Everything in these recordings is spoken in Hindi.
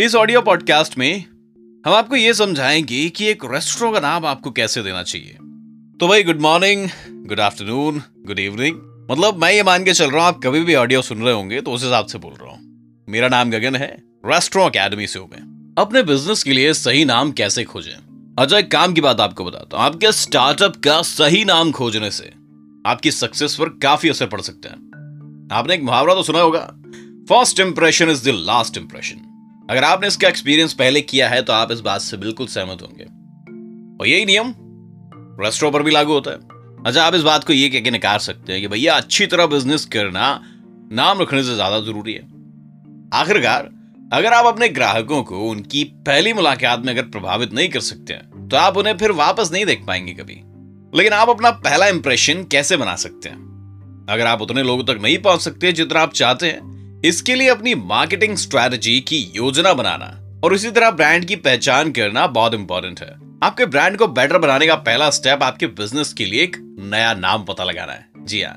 इस ऑडियो पॉडकास्ट में हम आपको यह समझाएँगे कि एक रेस्टोरेंट का नाम आपको कैसे देना चाहिए। तो भाई good morning good afternoon good evening मतलब मैं ये मान के चल रहा हूँ, आप कभी भी ऑडियो सुन रहे होंगे तो उस हिसाब से बोल रहा हूँ। मेरा नाम गगन है, रेस्टोरेंट अकेडमी से हूँ मैं। अपने बिज़नेस के लिए सही नाम कैसे खोजें? अच्छा एक काम की बात आपको बताता हूँ। आपके स्टार्टअप का सही नाम खोजने से आपकी सक्सेस पर काफ़ी असर पड़ सकता है। आपने एक मुहावरा तो सुना होगा first impression is the last impression अगर आपने इसका एक्सपीरियंस पहले किया है तो आप इस बात से बिल्कुल सहमत होंगे। और यही नियम रेस्टोरेंट पर भी लागू होता है। अच्छा आप इस बात को ये कह के नकार सकते हैं कि भैया, अच्छी तरह बिज़नेस करना नाम रखने से ज़्यादा ज़रूरी है। आखिरकार, अगर आप अपने ग्राहकों को उनकी पहली मुलाकात में अगर प्रभावित नहीं कर सकते हैं तो आप उन्हें फिर वापस नहीं देख पाएँगे कभी। लेकिन आप अपना पहला इंप्रेशन कैसे बना सकते हैं? अगर आप उतने लोगों तक नहीं पहुँच सकते जितना आप चाहते हैं इसके लिए अपनी मार्केटिंग स्ट्रेटजी की योजना बनाना और इसी तरह ब्रांड की पहचान करना बहुत इंपॉर्टेंट है। आपके ब्रांड को बेटर बनाने का पहला स्टेप आपके बिज़नेस के लिए एक नया नाम पता लगाना है। जी हाँ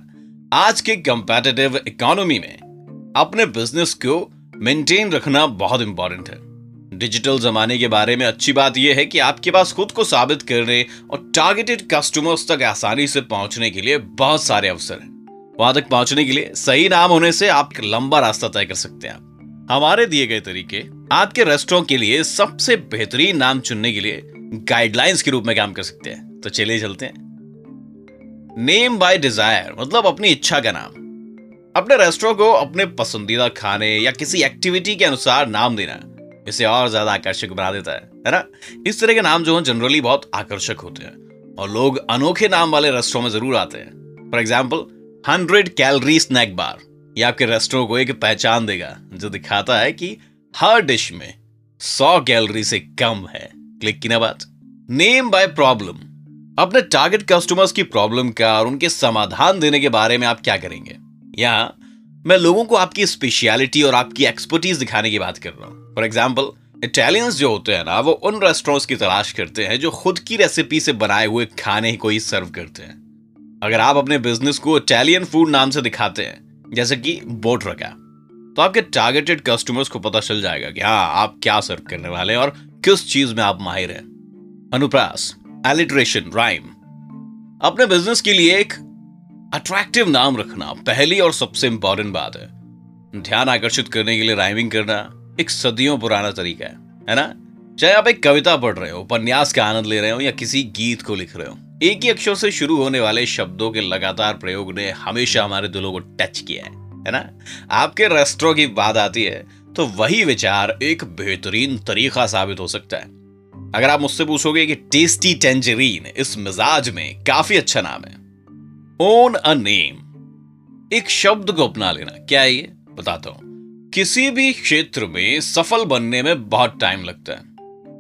आज के कंपेटिटिव इकोनॉमी में अपने बिज़नेस को मेंटेन रखना बहुत इंपॉर्टेंट है। डिजिटल जमाने के बारे में अच्छी बात यह है कि आपके पास खुद को साबित करने और टारगेटेड कस्टमर्स तक आसानी से पहुँचने के लिए बहुत सारे अवसर हैं। वहाँ तक पहुँचने के लिए सही नाम होने से आप लंबा रास्ता तय कर सकते हैं हमारे दिए गए तरीके आपके रेस्टोरेंट के लिए सबसे बेहतरीन नाम चुनने के लिए गाइडलाइंस के रूप में काम कर सकते हैं। तो चलिए चलते हैं। नेम बाय डिज़ायर मतलब अपनी इच्छा का नाम। अपने रेस्टोरेंट को अपने पसंदीदा खाने या किसी एक्टिविटी के अनुसार नाम देना इसे और ज़्यादा आकर्षक बना देता है है ना? इस तरह के नाम जो हैं जनरली बहुत आकर्षक होते हैं। और लोग अनोखे नाम वाले रेस्टोरेंट में ज़रूर आते हैं। For example hundred calorie snack bar. ये आपके रेस्टोरेंट को एक पहचान देगा, जो दिखाता है कि हर डिश में सौ कैलोरी से कम है। क्लिक की ना बात। Name by problem. अपने टारगेट कस्टमर्स की प्रॉब्लम का और उनके समाधान देने के बारे में आप क्या करेंगे? यहाँ मैं लोगों को आपकी स्पेशलिटी और आपकी एक्सपर्टीज दिखाने की बात कर रहा हूँ। फॉर एग्ज़ाम्पल इटालियंस जो होते हैं ना, वो उन रेस्टोरेंट्स की तलाश करते हैं जो खुद की रेसिपी से बनाए हुए खाने को ही सर्व करते हैं। अगर आप अपने बिज़नेस को इटालियन फ़ूड नाम से दिखाते हैं, जैसे कि बोट रखा तो आपके टारगेटेड कस्टमर्स को पता चल जाएगा कि हाँ आप क्या सर्व करने वाले हैं और किस चीज़ में आप माहिर हैं। अनुप्रास एलिट्रेशन राइम अपने बिज़नेस के लिए एक अट्रैक्टिव नाम रखना पहली और सबसे इंपॉर्टेंट बात है। ध्यान आकर्षित करने के लिए राइमिंग करना एक सदियों पुराना तरीका है है ना? चाहे आप एक कविता पढ़ रहे हो, उपन्यास का आनंद ले रहे हो या किसी गीत को लिख रहे हो एक ही अक्षर से शुरू होने वाले शब्दों के लगातार प्रयोग ने हमेशा हमारे दिलों को टच किया है है ना? आपके रेस्टोरों की बात आती है तो वही विचार एक बेहतरीन तरीका साबित हो सकता है। अगर आप मुझसे पूछोगे कि टेस्टी टेंजरीन इस मिजाज में काफ़ी अच्छा नाम है ओन अ नेम एक शब्द को अपना लेना, क्या ये? बताता हूँ। किसी भी क्षेत्र में सफल बनने में बहुत टाइम लगता है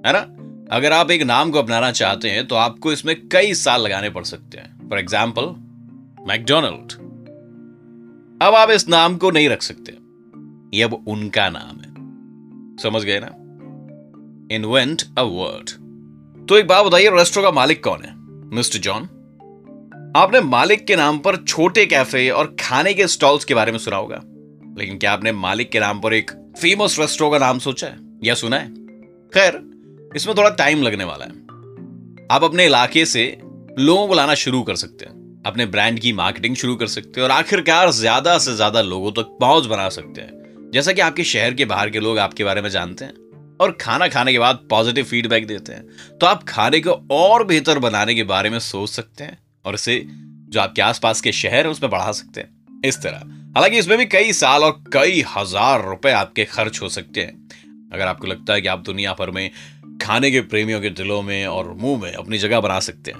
है ना? अगर आप एक नाम को अपनाना चाहते हैं तो आपको इसमें कई साल लगाने पड़ सकते हैं। फॉर एग्ज़ाम्पल मैकडोनल्ड अब आप इस नाम को नहीं रख सकते। ये अब उनका नाम है। समझ गए ना? इन्वेंट अ वर्ड तो एक बात बताइए, रेस्टोरेंट का मालिक कौन है? Mister John? आपने मालिक के नाम पर छोटे कैफ़े और खाने के स्टॉल्स के बारे में सुना होगा। लेकिन क्या आपने मालिक के नाम पर एक फ़ेमस रेस्टोरेंट का नाम सोचा है? या सुना है? खैर इसमें थोड़ा टाइम लगने वाला है। आप अपने इलाके से लोगों को लाना शुरू कर सकते हैं। अपने ब्रांड की मार्केटिंग शुरू कर सकते हैं और आखिरकार ज़्यादा से ज़्यादा लोगों तक तो पहुँच बना सकते हैं। जैसा कि आपके शहर के बाहर के लोग आपके बारे में जानते हैं और खाना खाने के बाद पॉजिटिव फीडबैक देते हैं। तो आप खाने को और बेहतर बनाने के बारे में सोच सकते हैं और इसे जो आपके आसपास के शहर है उसमें बढ़ा सकते हैं। इस तरह। हालाँकि इसमें भी कई साल और कई हज़ार रुपए आपके खर्च हो सकते हैं। अगर आपको लगता है कि आप दुनिया भर में खाने के प्रेमियों के दिलों में और मुँह में अपनी जगह बना सकते हैं।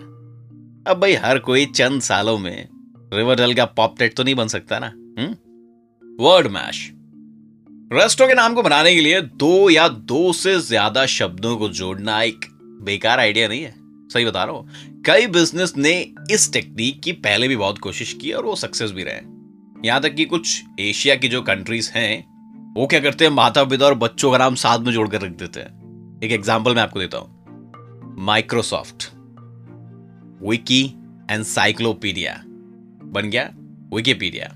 अब भाई, हर कोई चंद सालों में रिवरडल का पॉपटेट तो नहीं बन सकता ना वर्ड मैश रेस्टो के नाम को बनाने के लिए दो या दो से ज़्यादा शब्दों को जोड़ना एक बेकार आइडिया नहीं है, सही बता रहा हूँ। कई बिज़नेस ने इस टेक्निक की पहले भी बहुत कोशिश की और वो सक्सेस भी रहे। यहाँ तक कि कुछ एशिया की जो कंट्रीज़ हैं, वो क्या करते हैं माता पिता और बच्चों का नाम साथ में जोड़कर रख देते हैं। एक एग्ज़ाम्पल मैं आपको देता हूँ। माइक्रोसॉफ्ट विकी एनसाइक्लोपीडिया बन गया विकीपीडिया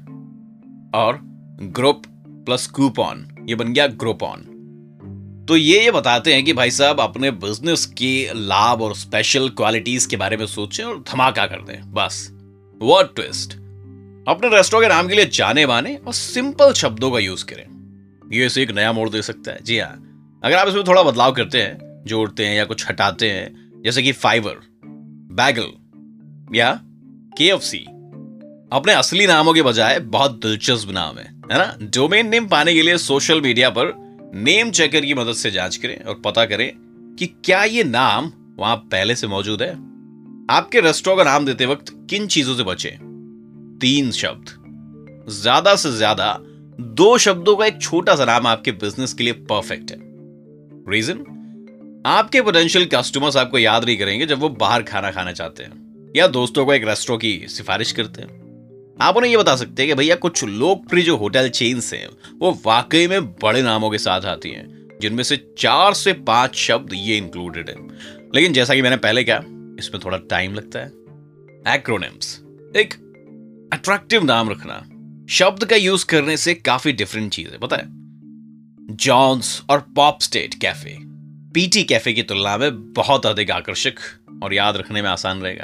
और ग्रुप प्लस कूपॉन ये बन गया ग्रोपॉन तो ये ये बताते हैं कि भाई साहब, अपने बिज़नेस के लाभ और स्पेशल क्वालिटीज के बारे में सोचें और धमाका कर दें, बस। वर्ड ट्विस्ट अपने रेस्टोरेंट के नाम के लिए जाने माने और सिंपल शब्दों का यूज़ करें। ये इसे एक नया मोड़ दे सकता है। जी हाँ अगर आप इसमें थोड़ा बदलाव करते हैं, जोड़ते हैं या कुछ हटाते हैं, जैसे कि फाइबर, बैगल या के अपने असली नामों के बजाय बहुत दिलचस्प नाम है है ना? डोमेन नेम पाने के लिए सोशल मीडिया पर नेम चेकर की मदद से जाँच करें और पता करें कि क्या ये नाम वहाँ पहले से मौजूद है। आपके रेस्टोरेंट का नाम देते वक्त किन चीज़ों से बचे? तीन शब्द। ज़्यादा से ज़्यादा दो शब्दों का एक छोटा सा नाम आपके बिज़नेस के लिए परफेक्ट है। रीजन आपके पोटेंशियल कस्टमर्स आपको याद नहीं करेंगे जब वो बाहर खाना खाना चाहते हैं, या दोस्तों को एक रेस्टोरेंट की सिफारिश करते हैं। आप उन्हें यह बता सकते हैं कि भैया कुछ लोकप्रिय जो होटल चेन्स हैं, वो वाकई में बड़े नामों के साथ आती हैं, जिनमें से चार से पाँच शब्द ये इंक्लूडेड है। लेकिन जैसा कि मैंने पहले कहा, इसमें थोड़ा टाइम लगता है। एक्रोनिम्स एक अट्रैक्टिव नाम रखना, शब्द का यूज़ करने से काफ़ी डिफरेंट चीज़ है, पता है? जॉन्स और pop state cafe PT cafe की तुलना में बहुत अधिक आकर्षक और याद रखने में आसान रहेगा।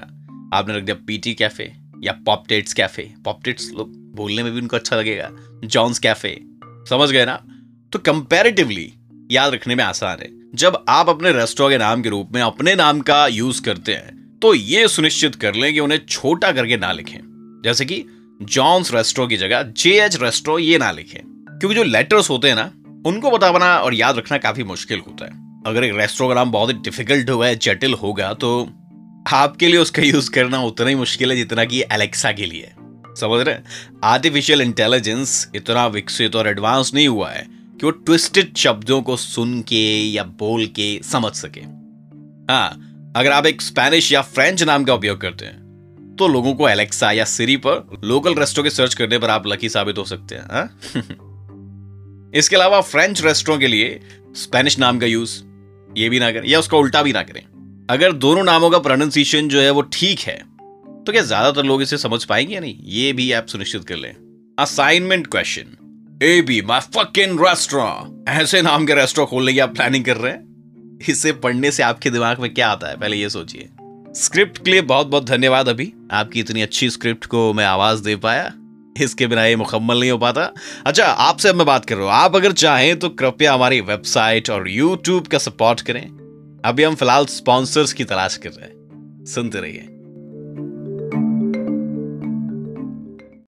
आपने रख दिया पीटी कैफ़े या पॉपटेट्स कैफ़े पॉपटेट्स लोग बोलने में भी उनको अच्छा लगेगा। जॉन्स कैफ़े समझ गए ना? तो कंपैरेटिवली याद रखने में आसान है। जब आप अपने रेस्टोरेंट के नाम के रूप में अपने नाम का यूज़ करते हैं तो ये सुनिश्चित कर लें कि उन्हें छोटा करके ना लिखें। जैसे कि जॉन्स रेस्टोरेंट की जगह जे एच रेस्टोरेंट ये ना लिखें। क्योंकि जो लेटर्स होते हैं ना उनको बताना और याद रखना काफ़ी मुश्किल होता है। अगर एक नाम बहुत ही डिफ़िकल्ट होगा जटिल होगा तो आपके लिए उसका यूज़ करना उतना ही मुश्किल है जितना कि एलेक्सा के लिए। समझ रहे आर्टिफिशियल इंटेलिजेंस इतना विकसित और एडवांस नहीं हुआ है कि वो ट्विस्टेड शब्दों को सुन के या बोल के समझ सके। हाँ अगर आप एक स्पेनिश या फ्रेंच नाम का उपयोग करते हैं तो लोगों को एलेक्सा या सिरी पर लोकल रेस्टोरेंट के सर्च करने पर आप लकी साबित हो सकते हैं हाँ? इसके अलावा फ्रेंच रेस्टोरेंट के लिए स्पेनिश नाम का यूज़ ये भी ना करें, या उसका उल्टा भी ना करें। अगर दोनों नामों का प्रोनाउंसिएशन जो है वो ठीक है तो क्या ज़्यादातर लोग इसे समझ पाएँगे या नहीं? ये भी आप सुनिश्चित कर लें। Assignment question A B my fucking restaurant ऐसे नाम के रेस्टोरेंट खोलने की आप प्लानिंग कर रहे हैं? इसे पढ़ने से आपके दिमाग में क्या आता है? पहले ये सोचिए। स्क्रिप्ट के लिए बहुत बहुत धन्यवाद अभी। आपकी इतनी अच्छी स्क्रिप्ट को मैं आवाज़ दे पाया। इसके बिना ये मुकम्मल नहीं हो पाता। अच्छा आपसे अब मैं बात कर रहा हूँ। आप अगर चाहें तो कृपया हमारी वेबसाइट और यूट्यूब का सपोर्ट करें। अभी हम फ़िलहाल स्पॉन्सर्स की तलाश कर रहे हैं। सुनते रहिए।